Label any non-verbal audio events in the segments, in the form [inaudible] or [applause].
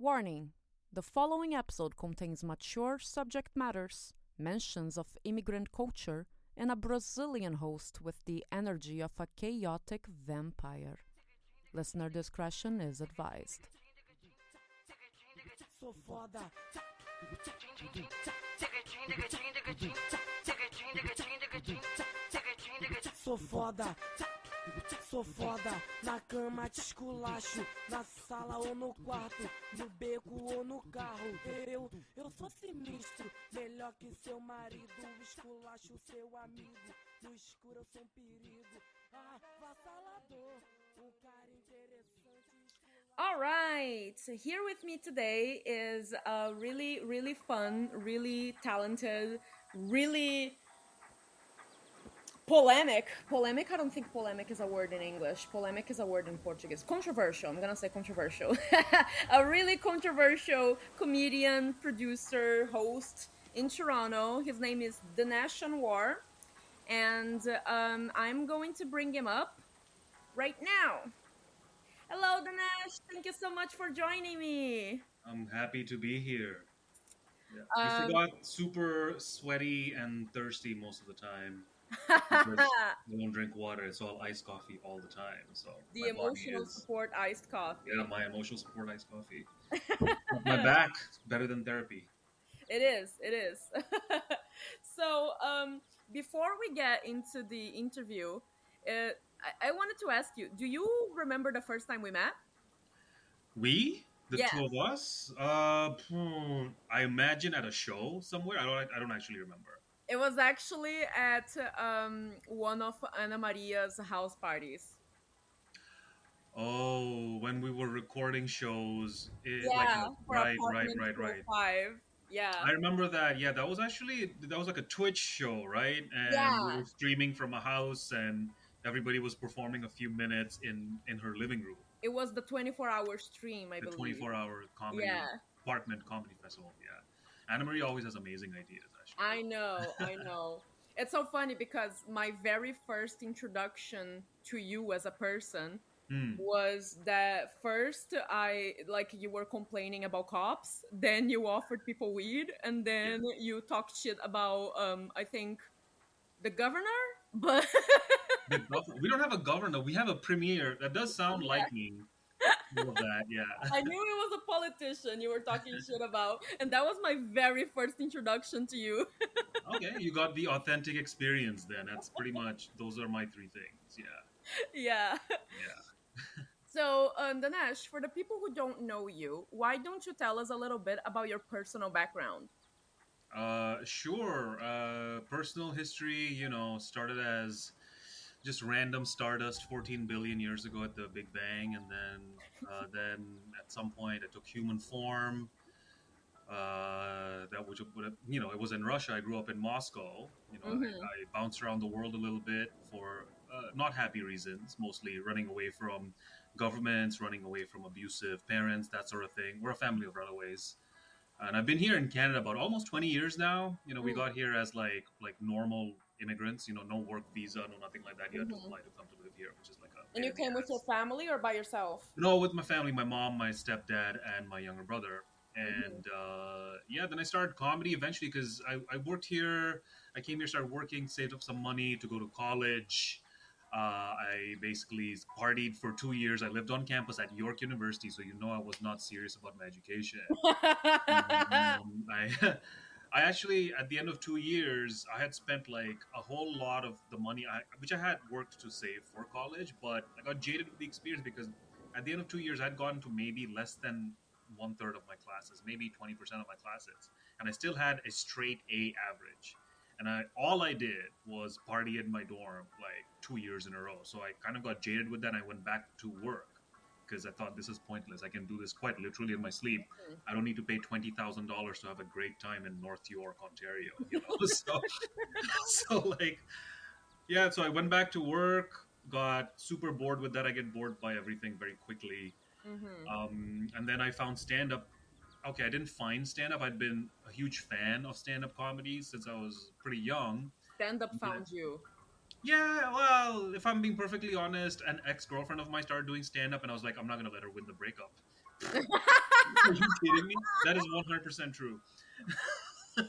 Warning The following episode contains mature subject matters, mentions of immigrant culture, and a Brazilian host with the energy of a chaotic vampire. Listener discretion is advised. Sou foda. Sou foda. Na cama te esculacho, na sala ou no quarto, no beco ou no carro. Eu, eu sou sinistro, melhor que seu marido, esculacho seu amigo. No escuro eu sou um perigo, ah, vassalador. All right. So here with me today is a really, really fun, really talented, really polemic. Polemic, I don't think polemic is a word in English. Polemic is a word in Portuguese. Controversial. I'm gonna say controversial. [laughs] a really controversial comedian, producer, host in Toronto. His name is Danish Anwar. And um, I'm going to bring him up right now. Hello, Danish. Thank you so much for joining me. I'm happy to be here. Yeah. Um, we forgot super sweaty and thirsty most of the time. We [laughs] don't drink water. It's all iced coffee all the time. So the emotional is- support iced coffee. Yeah, my emotional support iced coffee. [laughs] my back better than therapy. It is. It is. [laughs] so, um, before we get into the interview, uh, I-, I wanted to ask you: Do you remember the first time we met? We, the Yeah. two of us, uh, hmm, I imagine at a show somewhere. I don't. I don't actually remember. It was actually at um, one of Ana Maria's house parties. Oh, when we were recording shows, it, Yeah, like, right, right, right, right. Five. Yeah. I remember that. Yeah, that was actually that was like a Twitch show, right? And Yeah. we were streaming from a house, and everybody was performing a few minutes in in her living room. It was the 24-hour stream, I The believe. 24 hour comedy Yeah. apartment comedy festival. Yeah, Anna Marie always has amazing ideas. I know, I know. It's so funny because my very first introduction to you as a person Hmm. was that first I like you were complaining about cops, then you offered people weed, and then you talked shit about um I think the governor, but The gov- we don't have a governor. We have a premier. That does sound like me. That, yeah. I knew it was a politician you were talking shit about, and that was my very first introduction to you. [laughs] Okay, you got the authentic experience. Then that's pretty much those are my three things. Yeah, yeah. yeah. [laughs] So, um, Danish, for the people who don't know you, why don't you tell us a little bit about your personal background? Uh, sure. Uh, personal history, you know, started as just random stardust 14 billion years ago at the Big Bang, and then, uh, then at some point, it took human form. Uh, that which would have- you know, it was in Russia. I grew up in Moscow. You know, Mhm. I, I bounced around the world a little bit for uh, not happy reasons, mostly running away from governments, running away from abusive parents, that sort of thing. We're a family of runaways and I've been here in Canada about almost 20 years now. You know, we Mm. got here as like like normal immigrants. You know, no work visa, no nothing like that. You had to apply to come to live here, which is like a. And you came the with your family or by yourself? No, with my family, my mom, my stepdad, and my younger brother. Mm-hmm. And uh, yeah, then I started comedy eventually because I, I worked here. I came here, started working, saved up some money to go to college. Uh, I basically partied for two years. I lived on campus at York University, so you know I was not serious about my education. [laughs] Um, I, [laughs] I actually, at the end of two years, I had spent like a whole lot of the money, I, which I had worked to save for college, but I got jaded with the experience because at the end of two years, I'd gotten to maybe less than one third of my classes, maybe 20% of my classes. And I still had a straight A average. And I, all I did was party in my dorm like two years in a row. So I kind of got jaded with that. And I went back to work because I thought this is pointless. I can do this quite literally in my sleep. I don't need to pay twenty thousand dollars to have a great time in North York, Ontario. [laughs] You know, so [laughs] so like, yeah. So I went back to work. Got super bored with that. I get bored by everything very quickly. Mhm. Um, and then I found stand up. Okay, I didn't find stand up. I'd been a huge fan of stand up comedy since I was pretty young. Stand up found you. Yeah, well, if I'm being perfectly honest, an ex girlfriend of mine started doing stand up, and I was like, I'm not gonna let her win the breakup. [laughs] Are you kidding me? That is 100% true. [laughs]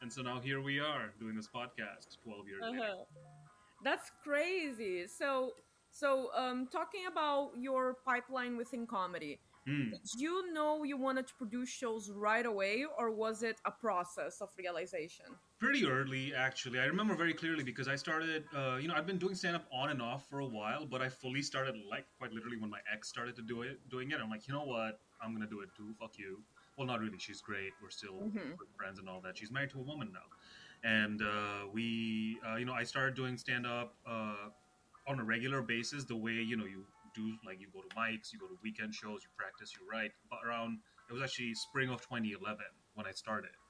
and so now here we are doing this podcast 12 years. Uh-huh. That's crazy. So, so um, talking about your pipeline within comedy, Hmm. did you know you wanted to produce shows right away, or was it a process of realization? Pretty early, actually. I remember very clearly because I started, uh, you know, I've been doing stand up on and off for a while, but I fully started, like, quite literally when my ex started to do it, doing it. I'm like, you know what? I'm going to do it too. Fuck you. Well, not really. She's great. We're still Mhm. friends and all that. She's married to a woman now. And uh, we, uh, you know, I started doing stand up uh, on a regular basis, the way, you know, you do, like, you go to mics, you go to weekend shows, you practice, you write. But around, it was actually spring of 2011 when I started.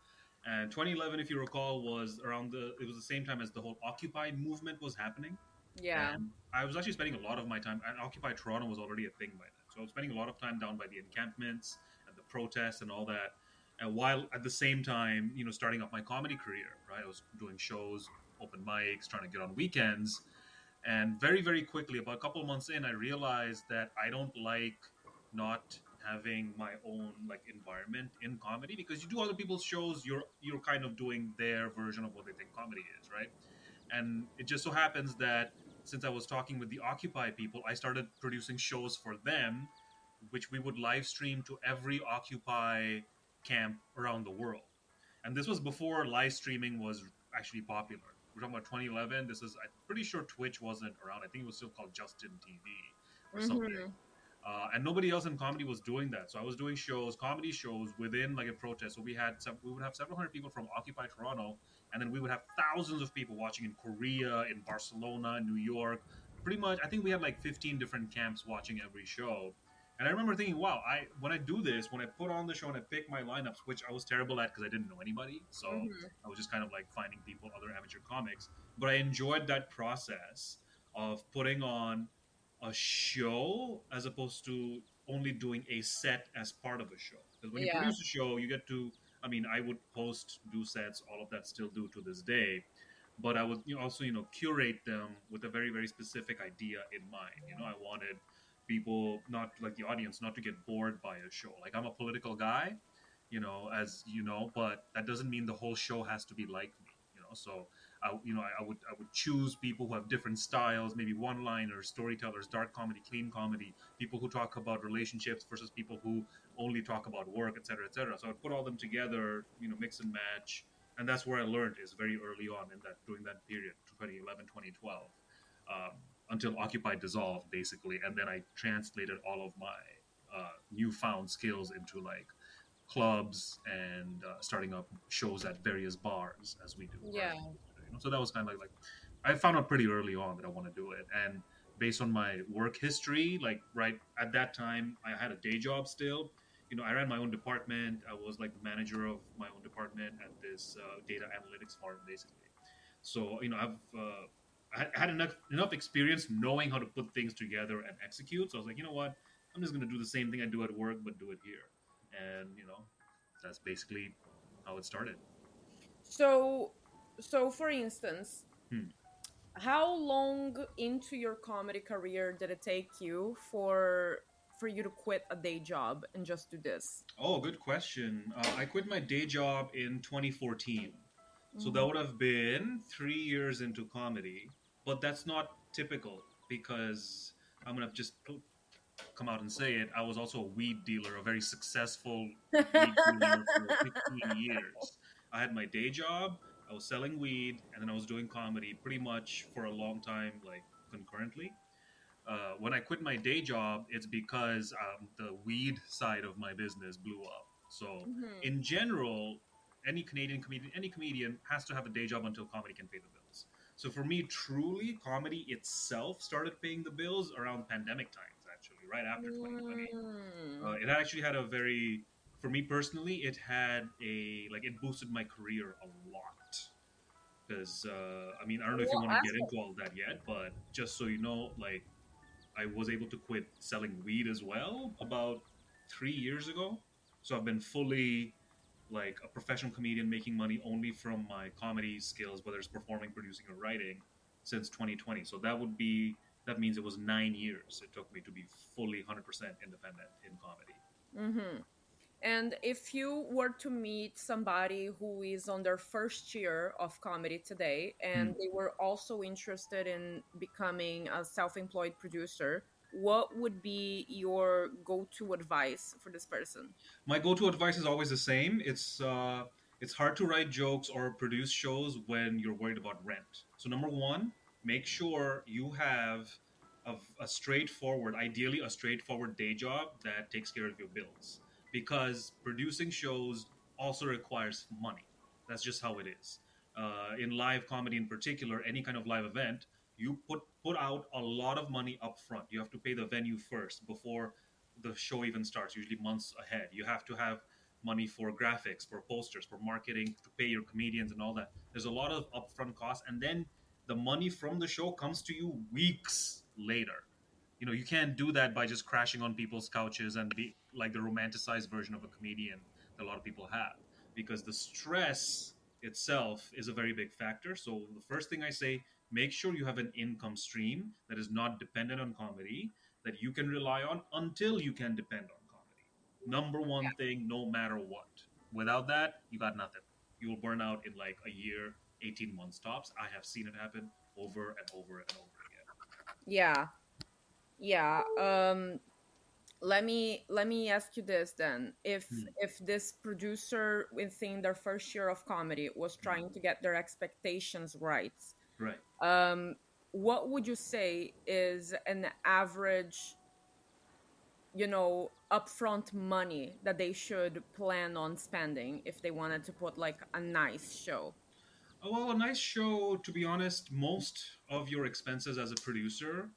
And 2011, if you recall, was around the, it was the same time as the whole Occupy movement was happening. Yeah. And I was actually spending a lot of my time, and Occupy Toronto was already a thing by then. So I was spending a lot of time down by the encampments and the protests and all that. And while at the same time, you know, starting up my comedy career, right? I was doing shows, open mics, trying to get on weekends. And very, very quickly, about a couple of months in, I realized that I don't like not having my own like environment in comedy because you do other people's shows, you're you're kind of doing their version of what they think comedy is, right? And it just so happens that since I was talking with the Occupy people, I started producing shows for them, which we would live stream to every Occupy camp around the world. And this was before live streaming was actually popular. We're talking about 2011. This is, I'm pretty sure Twitch wasn't around. I think it was still called Justin TV or mm-hmm. something. Uh, and nobody else in comedy was doing that. So I was doing shows, comedy shows within like a protest. So we had some, we would have several hundred people from Occupy Toronto, and then we would have thousands of people watching in Korea, in Barcelona, New York. Pretty much, I think we had like 15 different camps watching every show. And I remember thinking, wow, I when I do this, when I put on the show and I pick my lineups, which I was terrible at because I didn't know anybody, so Mhm. I was just kind of like finding people, other amateur comics. But I enjoyed that process of putting on a show as opposed to only doing a set as part of a show. Because when you produce a show, you get to, I mean, I would post, do sets, all of that still do to this day. But I would you know, also, you know, curate them with a very, very specific idea in mind. You know, I wanted people, not like the audience, not to get bored by a show. Like, I'm a political guy, you know, as you know, but that doesn't mean the whole show has to be like me, you know. So I, you know, I, I would I would choose people who have different styles, maybe one-liners, storytellers, dark comedy, clean comedy, people who talk about relationships versus people who only talk about work, et cetera, et cetera. So I'd put all them together, you know, mix and match, and that's where I learned is very early on in that during that period, 2011, 2012, um, until Occupy dissolved, basically, and then I translated all of my uh, newfound skills into like clubs and uh, starting up shows at various bars as we do. right? Know, so that was kind of like, like I found out pretty early on that I want to do it, and based on my work history, like right at that time, I had a day job still. You know, I ran my own department. I was like the manager of my own department at this uh, data analytics firm, basically. So you know, I've uh, I had- had enough enough experience knowing how to put things together and execute. So I was like, you know what, I'm just going to do the same thing I do at work, but do it here. And you know, that's basically how it started. So, so for instance, Hmm. how long into your comedy career did it take you for for you to quit a day job and just do this? Oh, good question. Uh, I quit my day job in 2014. So that would have been three years into comedy. But that's not typical because I'm going to just come out and say it. I was also a weed dealer, a very successful weed dealer for 15 [laughs] years. I had my day job, I was selling weed, and then I was doing comedy pretty much for a long time, like concurrently. Uh, when I quit my day job, it's because um, the weed side of my business blew up. So, Mhm. in general, any Canadian comedian, any comedian has to have a day job until comedy can pay the bills. So for me, truly, comedy itself started paying the bills around pandemic times, actually, right after 2020. Mm. Uh, it actually had a very, for me personally, it had a like it boosted my career a lot. Because uh, I mean, I don't know if you want to get into all that yet, but just so you know, like I was able to quit selling weed as well about three years ago. So I've been fully like a professional comedian making money only from my comedy skills, whether it's performing, producing, or writing, since 2020. So that would be that means it was nine years it took me to be fully 100% independent in comedy. Mm-hmm. And if you were to meet somebody who is on their first year of comedy today and Mm. they were also interested in becoming a self employed producer, what would be your go to advice for this person? my go-to advice is always the same. It's uh, it's hard to write jokes or produce shows when you're worried about rent. So number one, make sure you have a, a straightforward, ideally a straightforward day job that takes care of your bills. Because producing shows also requires money. That's just how it is. Uh, in live comedy, in particular, any kind of live event, you put put out a lot of money up front. You have to pay the venue first before the show even starts, usually months ahead. You have to have money for graphics, for posters, for marketing, to pay your comedians and all that. There's a lot of upfront costs, and then the money from the show comes to you weeks later. You know, you can't do that by just crashing on people's couches and be like the romanticized version of a comedian that a lot of people have, because the stress itself is a very big factor. So the first thing I say, make sure you have an income stream that is not dependent on comedy that you can rely on until you can depend on comedy. Number one thing, no matter what. Without that, you got nothing. You will burn out in like a year, 18 months tops. I have seen it happen over and over and over again. Yeah. Yeah. Um let me let me ask you this then. If Hmm. if this producer within their first year of comedy was trying to get their expectations right, Right. um what would you say is an average you know upfront money that they should plan on spending if they wanted to put like a nice show Oh, Well, a nice show, to be honest, most of your expenses as a producer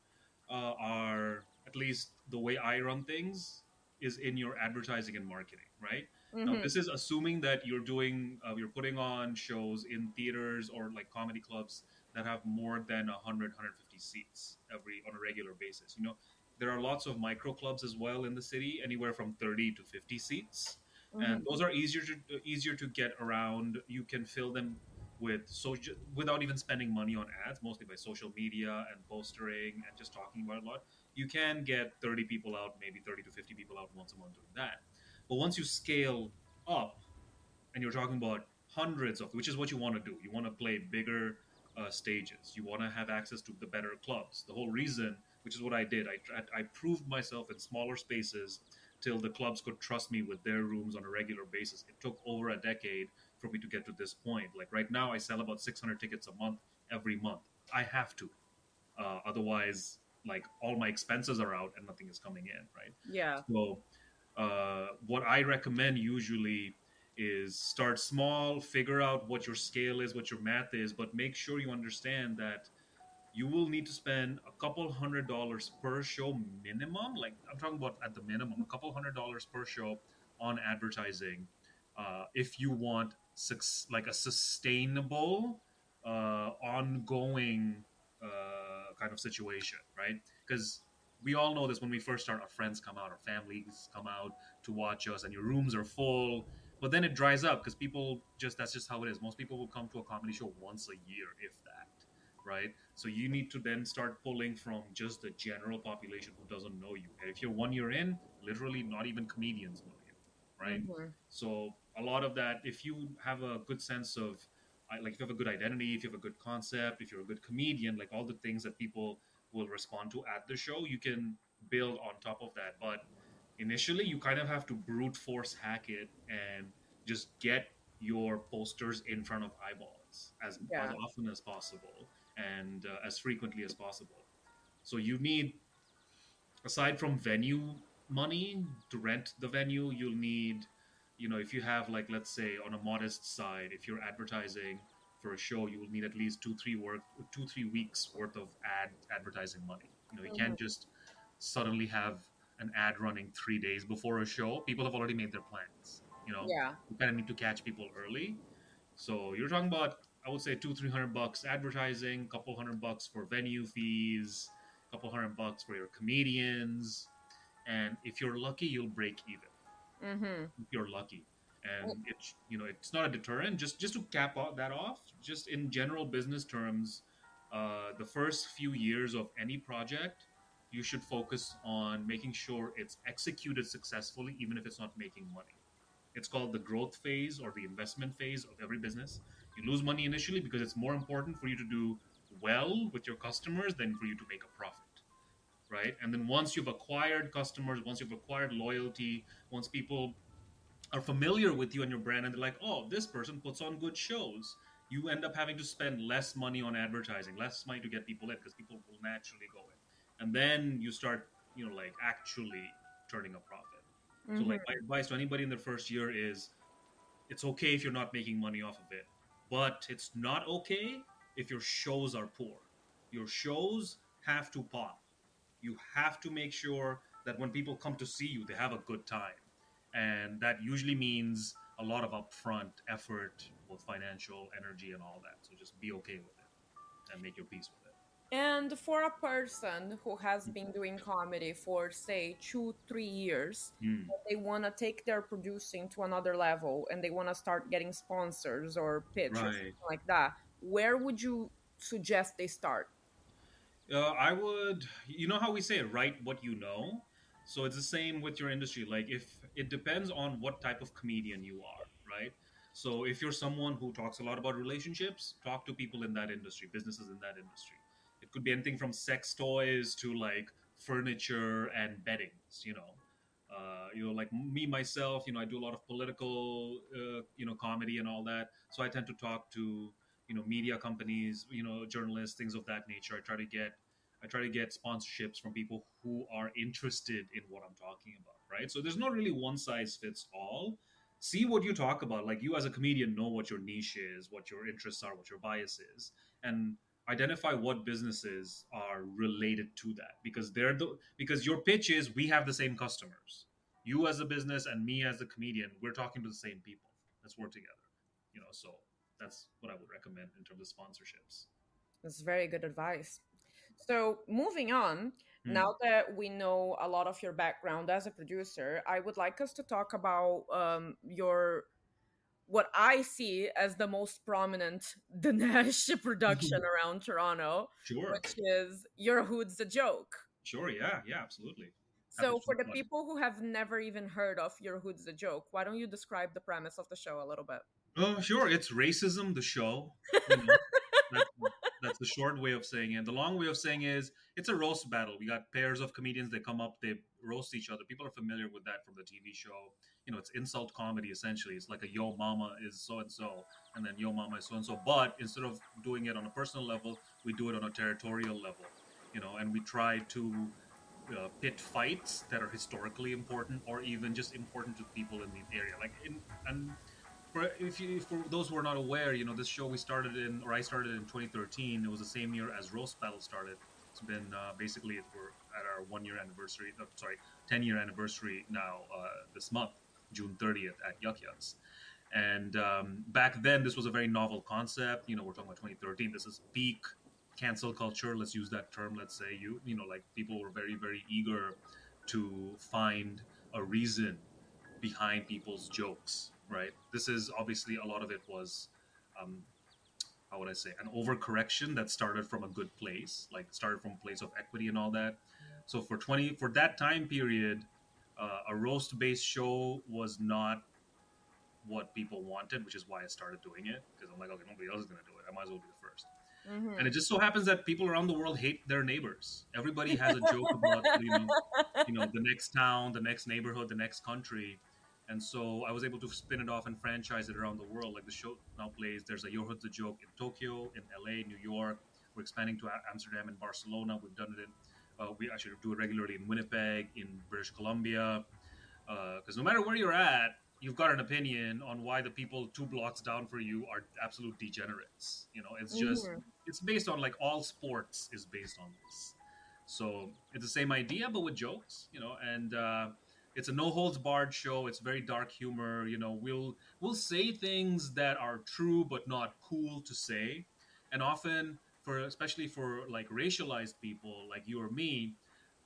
uh, are, at least the way I run things, is in your advertising and marketing, right? Now, Mhm. this is assuming that you're doing, uh, you're putting on shows in theaters or like comedy clubs that have more than 100, 150 seats every on a regular basis. You know, there are lots of micro clubs as well in the city, anywhere from 30 to 50 seats and those are easier to easier to get around. You can fill them with social without even spending money on ads, mostly by social media and postering and just talking about a lot. You can get 30 people out, maybe 30 to 50 people out once a month doing that. But once you scale up, and you're talking about hundreds of, which is what you want to do. You want to play bigger uh, stages. You want to have access to the better clubs. The whole reason, which is what I did, I I proved myself in smaller spaces till the clubs could trust me with their rooms on a regular basis. It took over a decade for me to get to this point. Like right now, I sell about 600 tickets a month every month. I have to, uh, otherwise, like all my expenses are out and nothing is coming in. Right. yeah So, uh, what I recommend usually is start small, figure out what your scale is, what your math is, but make sure you understand that you will need to spend a couple hundred dollars per show minimum. Like I'm talking about at the minimum, a couple hundred dollars per show on advertising, uh, if you want like a sustainable, uh, ongoing uh, kind of situation, right? Because we all know this when we first start, our friends come out, our families come out to watch us, and your rooms are full. But then it dries up because people just that's just how it is. Most people will come to a comedy show once a year, if that, right? So you need to then start pulling from just the general population who doesn't know you. And if you're one year in, literally not even comedians know you, right? Mhm. So a lot of that, if you have a good sense of, like if you have a good identity, if you have a good concept, if you're a good comedian, like all the things that people will respond to at the show, you can build on top of that. But initially, you kind of have to brute force hack it and just get your posters in front of eyeballs as, Yeah. as often as possible and uh, as frequently as possible. So you need aside from venue money to rent the venue you'll need you know if you have like let's say on a modest side if you're advertising for a show you will need at least two three work two three weeks worth of ad advertising money. You know you can't mm-hmm. just suddenly have an ad running three days before a show. People have already made their plans you know? Yeah. You kind of need to catch people early. So you're talking about, I would say two, three hundred bucks advertising, a couple hundred bucks for venue fees, a couple hundred bucks for your comedians, and if you're lucky, you'll break even. mm-hmm. If you're lucky, and it's you know it's not a deterrent. Just just to cap that off, just in general business terms, uh, the first few years of any project you should focus on making sure it's executed successfully, even if it's not making money. It's called the growth phase or the investment phase of every business. You lose money initially because it's more important for you to do well with your customers than for you to make a profit, right? And then once you've acquired customers, once you've acquired loyalty, once people are familiar with you and your brand and they're like, oh, this person puts on good shows, you end up having to spend less money on advertising, less money to get people in because people will naturally go in. And then you start, you know, like actually turning a profit. Mm-hmm. So, like, my advice to anybody in their first year is it's okay if you're not making money off of it, but it's not okay if your shows are poor. Your shows have to pop. You have to make sure that when people come to see you, they have a good time. And that usually means a lot of upfront effort, both financial, energy, and all that. So just be okay with it and make your peace with it. And for a person who has been doing comedy for, say, two, three years, mm. they want to take their producing to another level and they want to start getting sponsors or pitch right. or something like that, where would you suggest they start? Uh, I would, you know how we say, it, write what you know? So it's the same with your industry. Like, if it depends on what type of comedian you are, right? So if you're someone who talks a lot about relationships, talk to people in that industry, businesses in that industry. It could be anything from sex toys to like furniture and beddings, you know. Uh, you know, like me myself, you know, I do a lot of political, uh, you know, comedy and all that. So I tend to talk to you know media companies you know journalists things of that nature. I try to get i try to get sponsorships from people who are interested in what i'm talking about right? So there's not really one size fits all. See what you talk about. Like you as a comedian know what your niche is what your interests are what your bias is and identify what businesses are related to that because they're the because your pitch is we have the same customers. You as a business and me as a comedian we're talking to the same people. Let's work together you know so that's what I would recommend in terms of sponsorships. That's very good advice. So moving on, mm. now that we know a lot of your background as a producer, I would like us to talk about um, your what I see as the most prominent [laughs] Danish [laughs] production around Toronto, sure. which is Your Hood's a Joke. Sure, yeah, yeah, absolutely. So, for the people who have never even heard of Your Hood's a Joke, why don't you describe the premise of the show a little bit? Oh, sure. It's racism, the show. You know, [laughs] that's, that's, the short way of saying it. The long way of saying is it's a roast battle. We got pairs of comedians. They come up, they roast each other. People are familiar with that from the TV show. You know, it's insult comedy essentially. It's like a yo mama is so and so, and then yo mama is so and so. But instead of doing it on a personal level, we do it on a territorial level. You know, and we try to uh, pit fights that are historically important or even just important to people in the area. Like in and for if you for those who are not aware, you know this show we started in or I started in 2013. It was the same year as Roast Battle started. It's been uh, basically we're at our one year anniversary. No, sorry, 10 year anniversary now uh, this month, June 30th at Yuk Yuk's. And um, back then, this was a very novel concept. You know, we're talking about 2013. This is peak cancel culture. Let's use that term. Let's say you, you know, like people were very, very eager to find a reason behind people's jokes right? This is obviously a lot of it was, um, how would I say, an overcorrection that started from a good place, like started from a place of equity and all that. So for twenty for that time period, uh, a roast based show was not what people wanted, which is why I started doing it because I'm like, okay, nobody else is gonna do it. I might as well be the 1st mm-hmm. And it just so happens that people around the world hate their neighbors. Everybody has a joke about you know, [laughs] you know, the next town, the next neighborhood, the next country and so I was able to spin it off and franchise it around the world. Like the show now plays, there's a Your a Joke in Tokyo, in LA, New York. We're expanding to Amsterdam and Barcelona. We've done it in, uh, we actually do it regularly in Winnipeg, in British Columbia. Because uh, no matter where you're at, you've got an opinion on why the people two blocks down for you are absolute degenerates. You know, it's just, mm-hmm. it's based on like all sports is based on this. So it's the same idea, but with jokes, you know, and, uh, it's a no holds barred show. It's very dark humor. You know, we'll we'll say things that are true but not cool to say, and often for especially for like racialized people like you or me,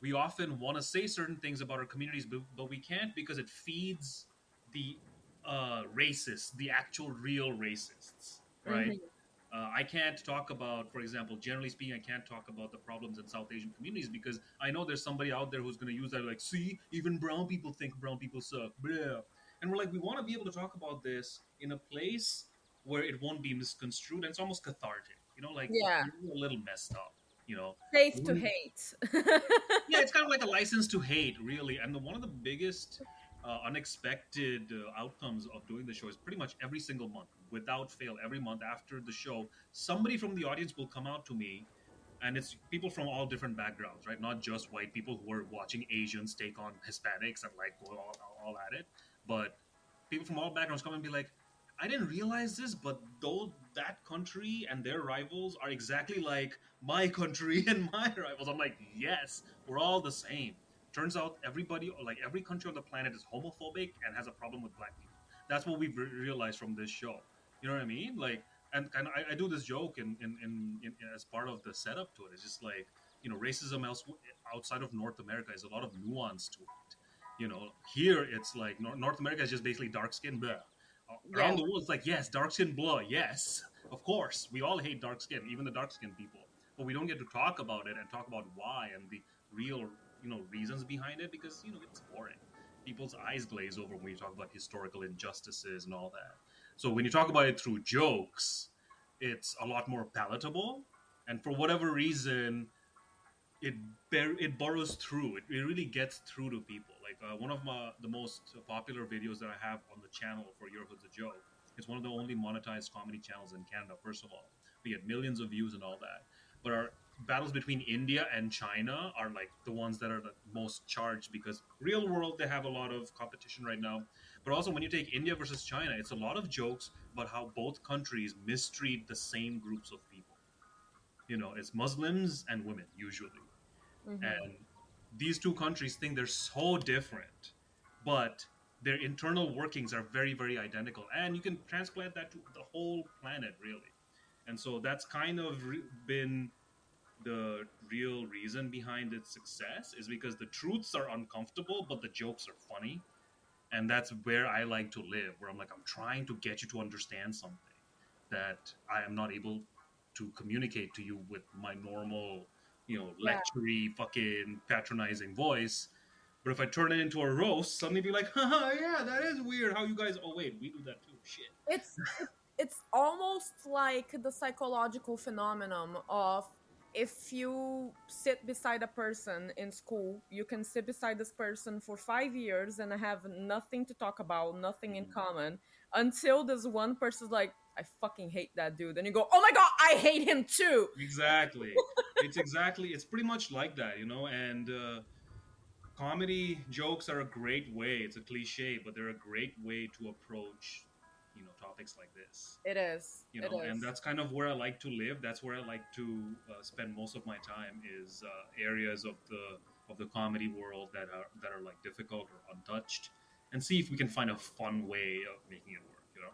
we often want to say certain things about our communities, but, but we can't because it feeds the uh, racists, the actual real racists, right? Mm-hmm. Uh, I can't talk about, for example, generally speaking, I can't talk about the problems in South Asian communities because I know there's somebody out there who's going to use that, like, see, even brown people think brown people suck. Blah. And we're like, we want to be able to talk about this in a place where it won't be misconstrued and it's almost cathartic. You know, like, Yeah. a little messed up, you know? Safe to hate. [laughs] yeah, it's kind of like a license to hate, really. And the, one of the biggest uh, unexpected uh, outcomes of doing the show is pretty much every single month, without fail, every month after the show, somebody from the audience will come out to me. And it's people from all different backgrounds, right? Not just white people who are watching Asians take on Hispanics and like all, all at it, but people from all backgrounds come and be like, I didn't realize this, but though that country and their rivals are exactly like my country [laughs] and my rivals, I'm like, yes, we're all the same. Turns out everybody, like every country on the planet, is homophobic and has a problem with black people. That's what we've re- realized from this show. You know what I mean? Like, and kind of, I, I do this joke in, in, in, in as part of the setup to it. It's just like, you know, racism else outside of North America is a lot of nuance to it. You know, here it's like Nor- North America is just basically dark skin, blah. Uh, around Yeah. the world, it's like yes, dark skin, blah. Yes, of course, we all hate dark skin, even the dark skin people. But we don't get to talk about it and talk about why and the real, you know, reasons behind it because you know it's boring. People's eyes glaze over when you talk about historical injustices and all that. So when you talk about it through jokes, it's a lot more palatable. And for whatever reason, it it burrows through. It, it really gets through to people. Like uh, one of my the most popular videos that I have on the channel for Your Hood's a Joke. It's one of the only monetized comedy channels in Canada. First of all, we get millions of views and all that. But our battles between India and China are like the ones that are the most charged because real world they have a lot of competition right now. But also when you take India versus China, it's a lot of jokes about how both countries mistreat the same groups of people. You know, it's Muslims and women usually Mhm. and these two countries think they're so different but their internal workings are very very identical and you can transplant that to the whole planet really and so that's kind of re- been the real reason behind its success is because the truths are uncomfortable but the jokes are funny and that's where i like to live where i'm like i'm trying to get you to understand something that i am not able to communicate to you with my normal you know Yeah. lectury fucking patronizing voice. But if i turn it into a roast suddenly be like [laughs] haha yeah that is weird how you guys oh wait we do that too. Shit. It's it's almost like the psychological phenomenon of if you sit beside a person in school you can sit beside this person for five years and have nothing to talk about nothing in Mhm. common until this one person's like i fucking hate that dude. And you go oh my god i hate him too. Exactly. [laughs] It's exactly it's pretty much like that you know and uh, comedy jokes are a great way it's a cliche but they're a great way to approach you know topics like this it is you know is and that's kind of where i like to live that's where i like to uh, spend most of my time is uh, areas of the of the comedy world that are that are like difficult or untouched and see if we can find a fun way of making it work you know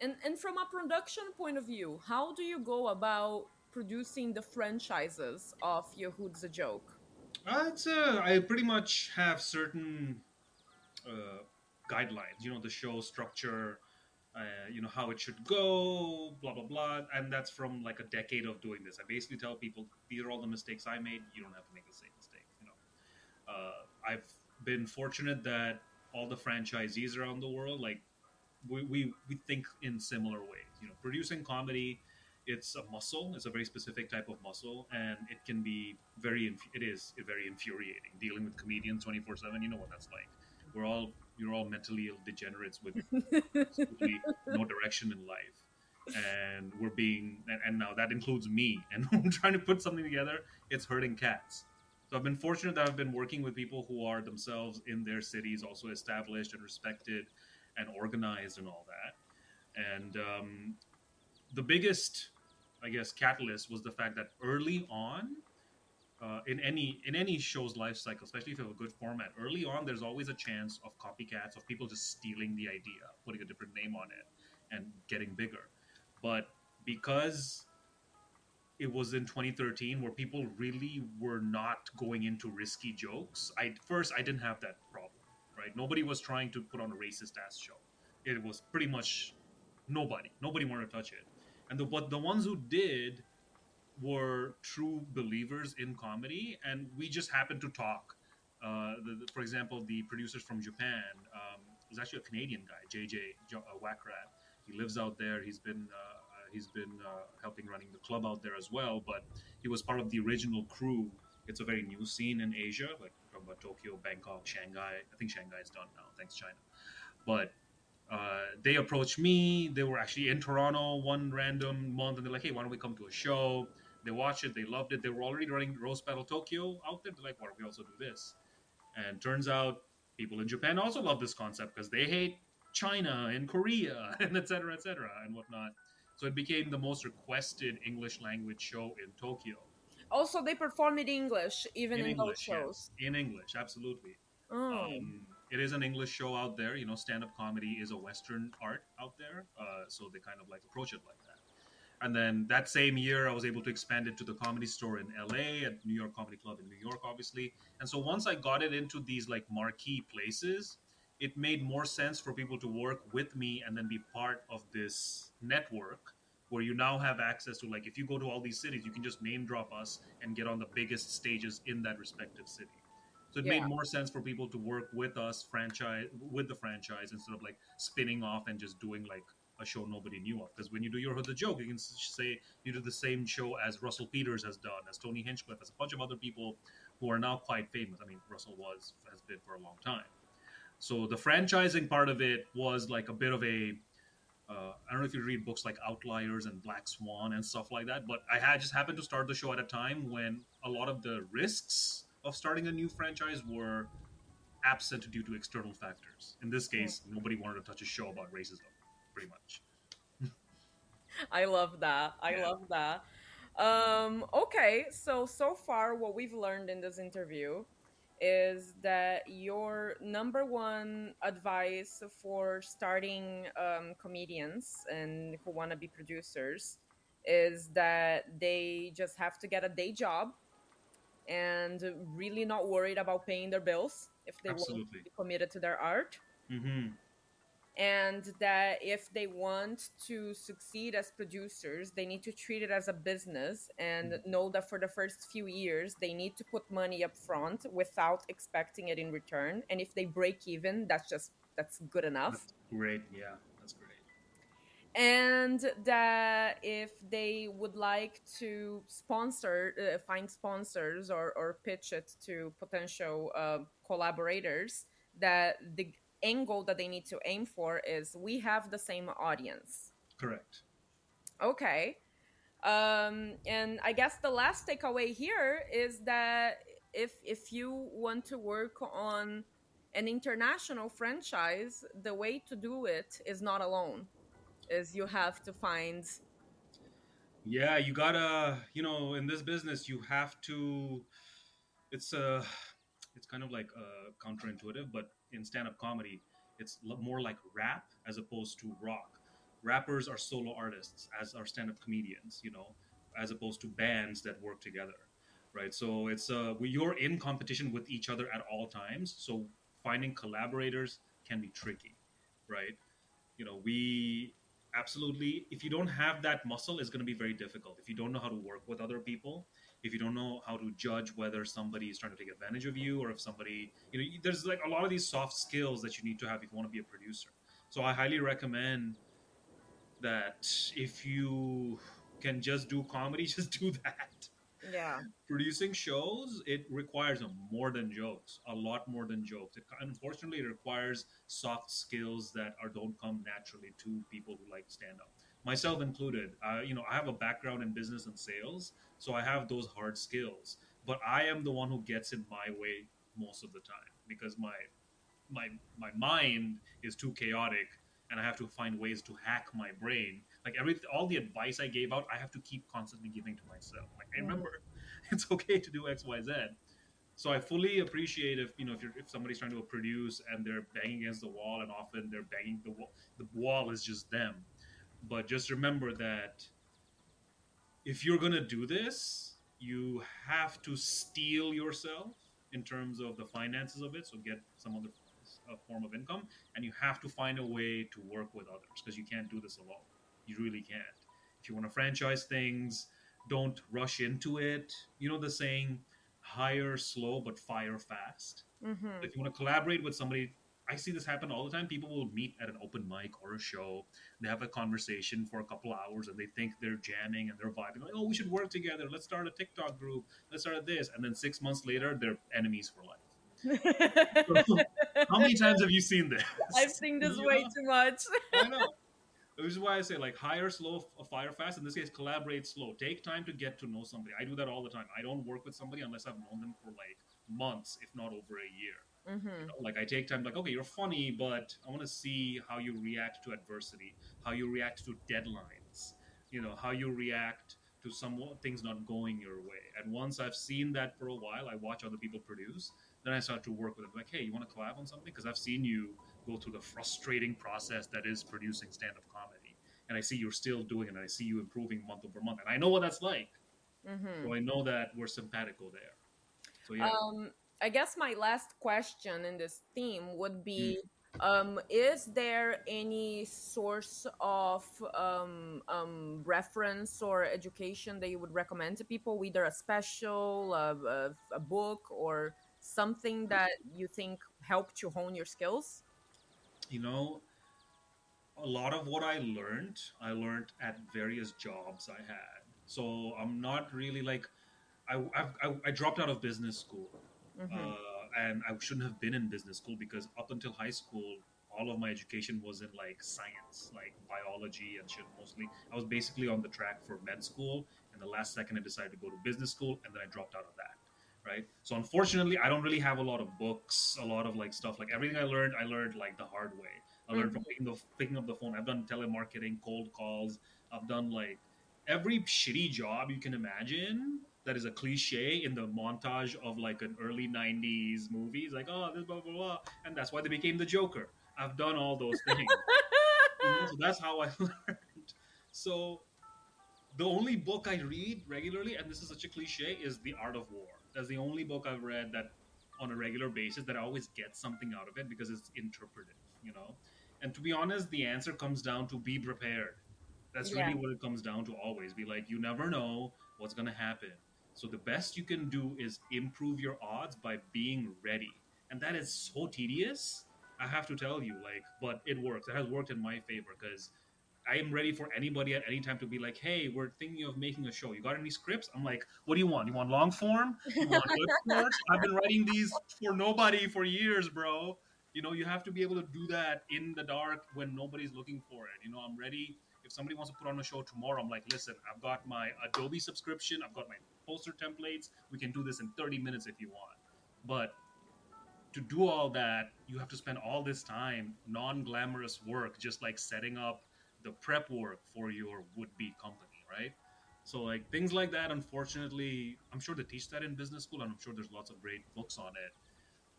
And and from a production point of view, how do you go about producing the franchises of Your Hood's a Joke? Uh, it's uh, I pretty much have certain uh, guidelines. You know, the show structure. Uh, you know how it should go, blah blah blah, and that's from like a decade of doing this. I basically tell people these are all the mistakes I made. You don't have to make the same mistake You know, uh, I've been fortunate that all the franchisees around the world, like we, we we think in similar ways. You know, producing comedy it's a muscle. It's a very specific type of muscle, and it can be very. It is very infuriating dealing with comedians twenty four seven. You know what that's like. We're all you're all mentally ill degenerates with [laughs] no direction in life, and we're being and, and now that includes me. [laughs] And I'm trying to put something together, it's hurting cats. So I've been fortunate that I've been working with people who are themselves in their cities also established and respected and organized and all that. And um, the biggest, I guess, catalyst was the fact that early on, uh, in any in any show's life cycle, especially if you have a good format, early on there's always a chance of copycats of people just stealing the idea, putting a different name on it, and getting bigger. But because it was in 2013 where people really were not going into risky jokes. I first I didn't have that problem, right? Nobody was trying to put on a racist ass show. It was pretty much nobody. Nobody wanted to touch it. and the but the ones who did were true believers in comedy, and we just happened to talk. Uh, the, the- for example, the producers from Japan um, is actually a Canadian guy, JJ uh, Wackrat. He lives out there. He's been uh, uh, he's been uh, helping running the club out there as well. But he was part of the original crew. It's a very new scene in Asia, like from Tokyo, Bangkok, Shanghai. I think Shanghai is done now, thanks China. But uh, they approached me. They were actually in Toronto one random month, and they're like, "Hey, why don't we come to a show?" They watched it. They loved it. They were already running Roast Battle Tokyo out there. They're like, "Why don't we also do this?" And turns out people in Japan also love this concept because they hate China and Korea [laughs] and et cetera, et cetera, and whatnot. So it became the most requested English language show in Tokyo. Also, they perform in English, even in, those English, shows. yes. In English, absolutely. Oh. Um, it is an English show out there. You know, stand-up comedy is a Western art out there, uh, so they kind of like approach it like that. And then that same year, I was able to expand it to the Comedy Store in LA, at New York Comedy Club in New York, obviously. And so once I got it into these like marquee places, it made more sense for people to work with me and then be part of this network where you now have access to like if you go to all these cities, you can just name drop us and get on the biggest stages in that respective city. So it Yeah. made more sense for people to work with us franchise with the franchise instead of like spinning off and just doing like a show nobody knew of. Because when you do your hood the joke, you can say you do the same show as Russell Peters has done, as Tony Hinchcliffe, as a bunch of other people who are now quite famous. I mean, Russell was has been for a long time. So the franchising part of it was like a bit of a uh, I don't know if you read books like Outliers and Black Swan and stuff like that, but I had just happened to start the show at a time when a lot of the risks of starting a new franchise were absent due to external factors. In this case, nobody wanted to touch a show about racism, pretty much. I love that. I Yeah. love that. Um, okay, so so far what we've learned in this interview is that your number one advice for starting um, comedians and who want to be producers is that they just have to get a day job and really not worried about paying their bills if they want to be committed to their art hmm and that if they want to succeed as producers they need to treat it as a business and know that for the first few years they need to put money up front without expecting it in return and if they break even that's just that's good enough That's great. Yeah, that's great. and that if they would like to sponsor uh, find sponsors or, or pitch it to potential uh, collaborators that the angle that they need to aim for is we have the same audience Correct. okay um, and i guess the last takeaway here is that if if you want to work on an international franchise the way to do it is not alone is you have to find Yeah, you gotta, you know, in this business, you have to. It's uh it's kind of like uh, counterintuitive, but in stand-up comedy, it's more like rap as opposed to rock. Rappers are solo artists, as are stand-up comedians, you know, as opposed to bands that work together, right? So it's uh, you're in competition with each other at all times. So finding collaborators can be tricky, right? You know, we absolutely if you don't have that muscle it's going to be very difficult if you don't know how to work with other people if you don't know how to judge whether somebody is trying to take advantage of you or if somebody you know there's like a lot of these soft skills that you need to have if you want to be a producer. So i highly recommend that if you can just do comedy [laughs] just do that. Yeah. Producing shows it requires more than jokes a lot more than jokes. It unfortunately it requires soft skills that are don't come naturally to people who like stand up myself included uh, you know i have a background in business and sales so i have those hard skills but i am the one who gets in my way most of the time because my my my mind is too chaotic and i have to find ways to hack my brain. Like every all the advice i gave out i have to keep constantly giving to myself. Like hey, remember [laughs] it's okay to do x y z. So i fully appreciate if you know if you're if somebody's trying to produce and they're banging against the wall and often they're banging the wall the wall is just them. But just remember that if you're going to do this you have to steel yourself in terms of the finances of it so get some other form of income and you have to find a way to work with others because you can't do this alone you really can't If you want to franchise things, don't rush into it. You know the saying, hire slow but fire fast. Mm-hmm. If you want to collaborate with somebody, I see this happen all the time. People will meet at an open mic or a show. They have a conversation for a couple hours and they think they're jamming and they're vibing. Like, oh, we should work together. Let's start a TikTok group. Let's start this. And then six months later, they're enemies for life. [laughs] How many times have you seen this? I've seen this You way know? too much. I know. Which is why I say like hire slow, fire fast. In this case, collaborate slow. Take time to get to know somebody. I do that all the time. I don't work with somebody unless I've known them for like months, if not over a year. Mm-hmm. You know, like I take time, like okay, you're funny, but I want to see how you react to adversity, how you react to deadlines, you know, how you react to some things not going your way. And once I've seen that for a while, I watch other people produce. Then I start to work with them. Like, hey, you want to collab on something? Because I've seen you go through the frustrating process that is producing stand-up comedy, and I see you're still doing it. And I see you improving month over month, and I know what that's like. Mm-hmm. So I know that we're simpatico there. So yeah. Um, I guess my last question in this theme would be um, Is there any source of um, um, reference or education that you would recommend to people, either a special, a, a, a book, or something that you think helped you hone your skills? you know, a lot of what I learned, I learned at various jobs I had. So I'm not really like, I, I've, I, I dropped out of business school. Mhm. Uh, and I shouldn't have been in business school because up until high school, all of my education was in like science, like biology and shit mostly. I was basically on the track for med school, and the last second I decided to go to business school, and then I dropped out of that. Right. So unfortunately, I don't really have a lot of books, a lot of like stuff. Like everything I learned, I learned like the hard way. I learned from picking, the, picking up the phone. I've done telemarketing, cold calls. I've done like every shitty job you can imagine that is a cliche in the montage of like an early 90s movies like oh this blah blah blah and that's why they became the joker. I've done all those things. [laughs] So that's how i [laughs] learned. So the only book i read regularly and this is such a cliche is the art of war. That's the only book i've read that on a regular basis that i always get something out of it because it's interpretive you know? And to be honest the answer comes down to be prepared. That's Yeah. really what it comes down to always. Be like you never know what's going to happen so the best you can do is improve your odds by being ready. And that is so tedious i have to tell you like but it works. It has worked in my favor because i am ready for anybody at any time to be like hey we're thinking of making a show. You got any scripts? I'm like what do you want? You want long form? You want good [laughs] scripts i've been writing these for nobody for years bro. You know you have to be able to do that in the dark when nobody's looking for it. You know i'm ready. If somebody wants to put on a show tomorrow i'm like listen i've got my adobe subscription. I've got my poster templates. We can do this in 30 minutes if you want. But to do all that you have to spend all this time non-glamorous work just like setting up the prep work for your would-be company right? So like things like that unfortunately i'm sure they teach that in business school and i'm sure there's lots of great books on it.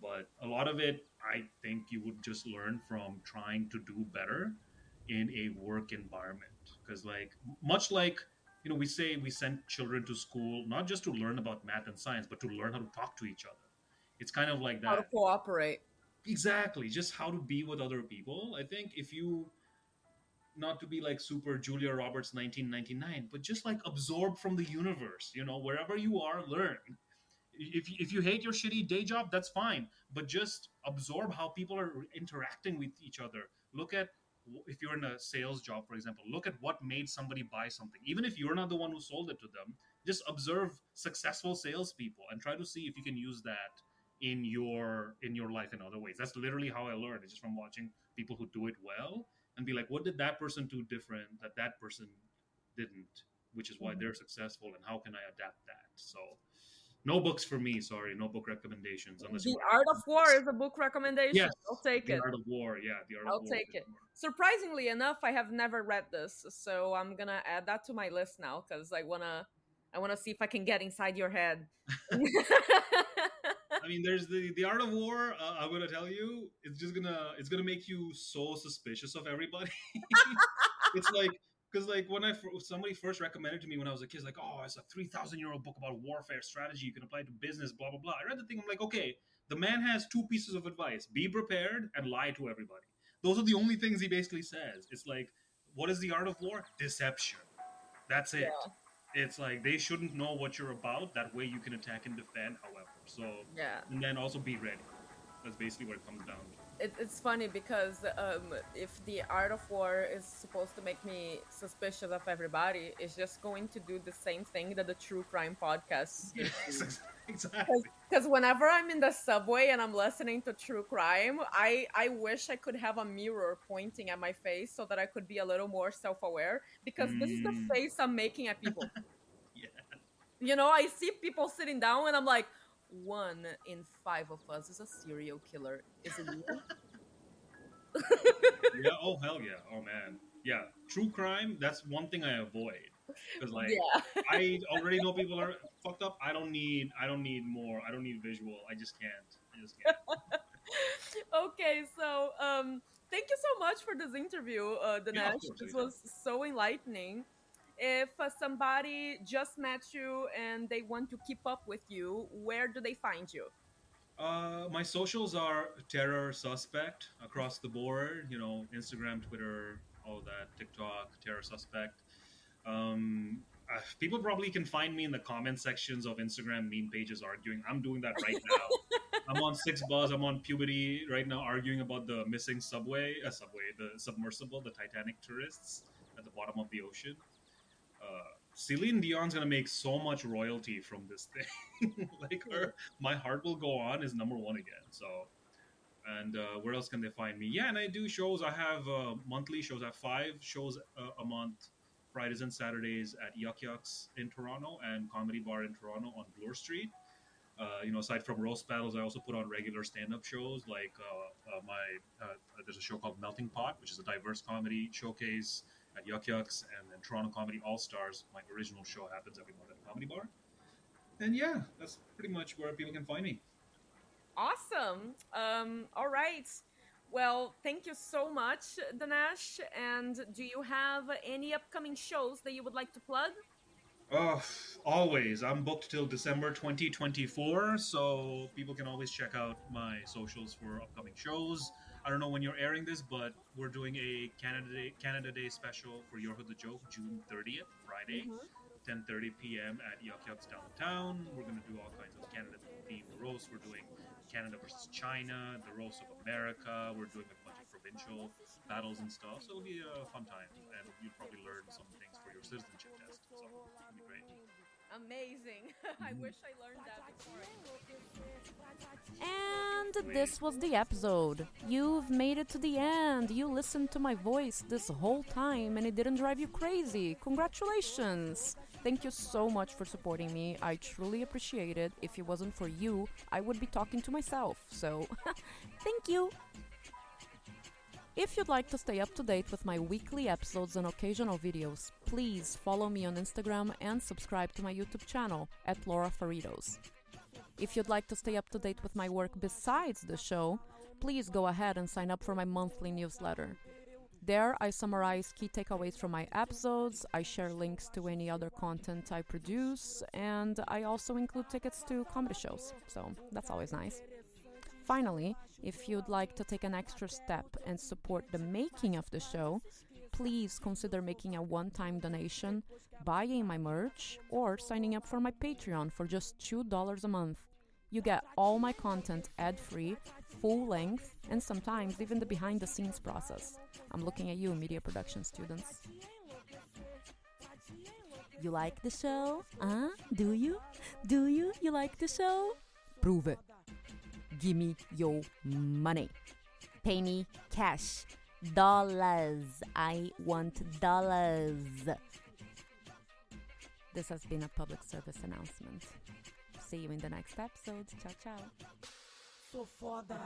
But a lot of it i think you would just learn from trying to do better in a work environment. Because like much like you know we say we send children to school not just to learn about math and science but to learn how to talk to each other. It's kind of like that. How to cooperate. exactly. Just how to be with other people. I think if you not to be like super julia roberts 1999 but just like absorb from the universe you know wherever you are learn. If, if you hate your shitty day job that's fine. But just absorb how people are interacting with each other. Look at if you're in a sales job for example look at what made somebody buy something. Even if you're not the one who sold it to them just observe successful salespeople and try to see if you can use that in your in your life in other ways. That's literally how i learned. It's just from watching people who do it well and be like what did that person do different that that person didn't? Which is why hmm. they're successful and how can i adapt that? So no books for me sorry no book recommendations unless The Art of War is a book recommendation. Yes, I'll take the it. art of war yeah the art I'll of war take it. more- Surprisingly enough, I have never read this, so I'm gonna add that to my list now because I wanna, I wanna see if I can get inside your head. [laughs] I mean, there's the the art of war. Uh, I'm gonna tell you, it's just gonna it's gonna make you so suspicious of everybody. [laughs] it's like because like when I somebody first recommended to me when I was a kid, like, oh, it's a three thousand year old book about warfare strategy. You can apply to business, blah blah blah. I read the thing. I'm like, okay, the man has two pieces of advice: be prepared and lie to everybody. Those are the only things he basically says. It's like, what is the art of war? Deception. That's it. Yeah. It's like they shouldn't know what you're about. That way you can attack and defend. However, so Yeah. and then also be ready. That's basically what it comes down to. It, it's funny because um, if the art of war is supposed to make me suspicious of everybody, it's just going to do the same thing that the true crime podcasts do. [laughs] exactly. Because whenever I'm in the subway and I'm listening to true crime, I, I wish I could have a mirror pointing at my face so that I could be a little more self aware. Because this is the Mm. face I'm making at people. [laughs] Yeah. you know, I see people sitting down and I'm like, one in five of us is a serial killer. Is it you? [laughs] yeah. Oh hell yeah. Oh man. Yeah. True crime. That's one thing I avoid because like yeah. I already know people are fucked up. I don't need. I don't need more. I don't need visual. I just can't. I just can't. [laughs] okay, so um, thank you so much for this interview, uh, Danish. Yeah, course, this anytime. was so enlightening. If uh, somebody just met you and they want to keep up with you, where do they find you? Uh, my socials are terror suspect across the board. You know, Instagram, Twitter, all that, TikTok, terror suspect. Um, uh, people probably can find me in the comment sections of Instagram meme pages arguing. I'm doing that right now. [laughs] I'm on 6ixbuzz. I'm on Pubity right now, arguing about the missing subway, uh, subway, the submersible, the Titanic tourists at the bottom of the ocean. Uh, Celine Dion's gonna make so much royalty from this thing. [laughs] like her, my heart will go on is number one again. So, and uh, where else can they find me? Yeah, and I do shows. I have uh, monthly shows. I have five shows uh, a month, Fridays and Saturdays at Yuk Yuks in Toronto and Comedy Bar in Toronto on Bloor Street. Uh, you know, aside from roast battles, I also put on regular stand-up shows. Like uh, uh, my, there's a show called Melting Pot, which is a diverse comedy showcase at Yuk Yuks, and then Toronto Comedy All Stars. My original show happens every month at the comedy bar. And yeah, that's pretty much where people can find me. Awesome. Um, all right. Well, thank you so much, Danish. And do you have any upcoming shows that you would like to plug? Oh, always. I'm booked till December 2024, so people can always check out my socials for upcoming shows. I don't know when you're airing this, but we're doing a Canada Day, Canada Day special for Your Hood's A Joke, June 30th, Friday, mm-hmm. 10:30 p.m. at Yuk Yuks downtown. We're gonna do all kinds of Canada themed roasts. We're doing Canada versus China, the roast of America. We're doing a bunch of provincial battles and stuff. So it'll be a fun time, and you'll probably learn some things for your citizenship test. So it'll be great. Amazing. [laughs] I wish I learned that before. And this was the episode. You've made it to the end. You listened to my voice this whole time and it didn't drive you crazy. Congratulations! Thank you so much for supporting me. I truly appreciate it. If it wasn't for you, I would be talking to myself. So, [laughs] thank you! If you'd like to stay up to date with my weekly episodes and occasional videos, please follow me on Instagram and subscribe to my YouTube channel at Laura Faritos. If you'd like to stay up to date with my work besides the show, please go ahead and sign up for my monthly newsletter. There, I summarize key takeaways from my episodes, I share links to any other content I produce, and I also include tickets to comedy shows, so that's always nice. Finally, if you'd like to take an extra step and support the making of the show, please consider making a one time donation, buying my merch, or signing up for my Patreon for just $2 a month. You get all my content ad free, full length, and sometimes even the behind the scenes process. I'm looking at you, media production students. You like the show? Huh? Do you? Do you? You like the show? Prove it. Give me your money. Pay me cash. Dollars. I want dollars. This has been a public service announcement. See you in the next episode. Ciao, ciao. Foda.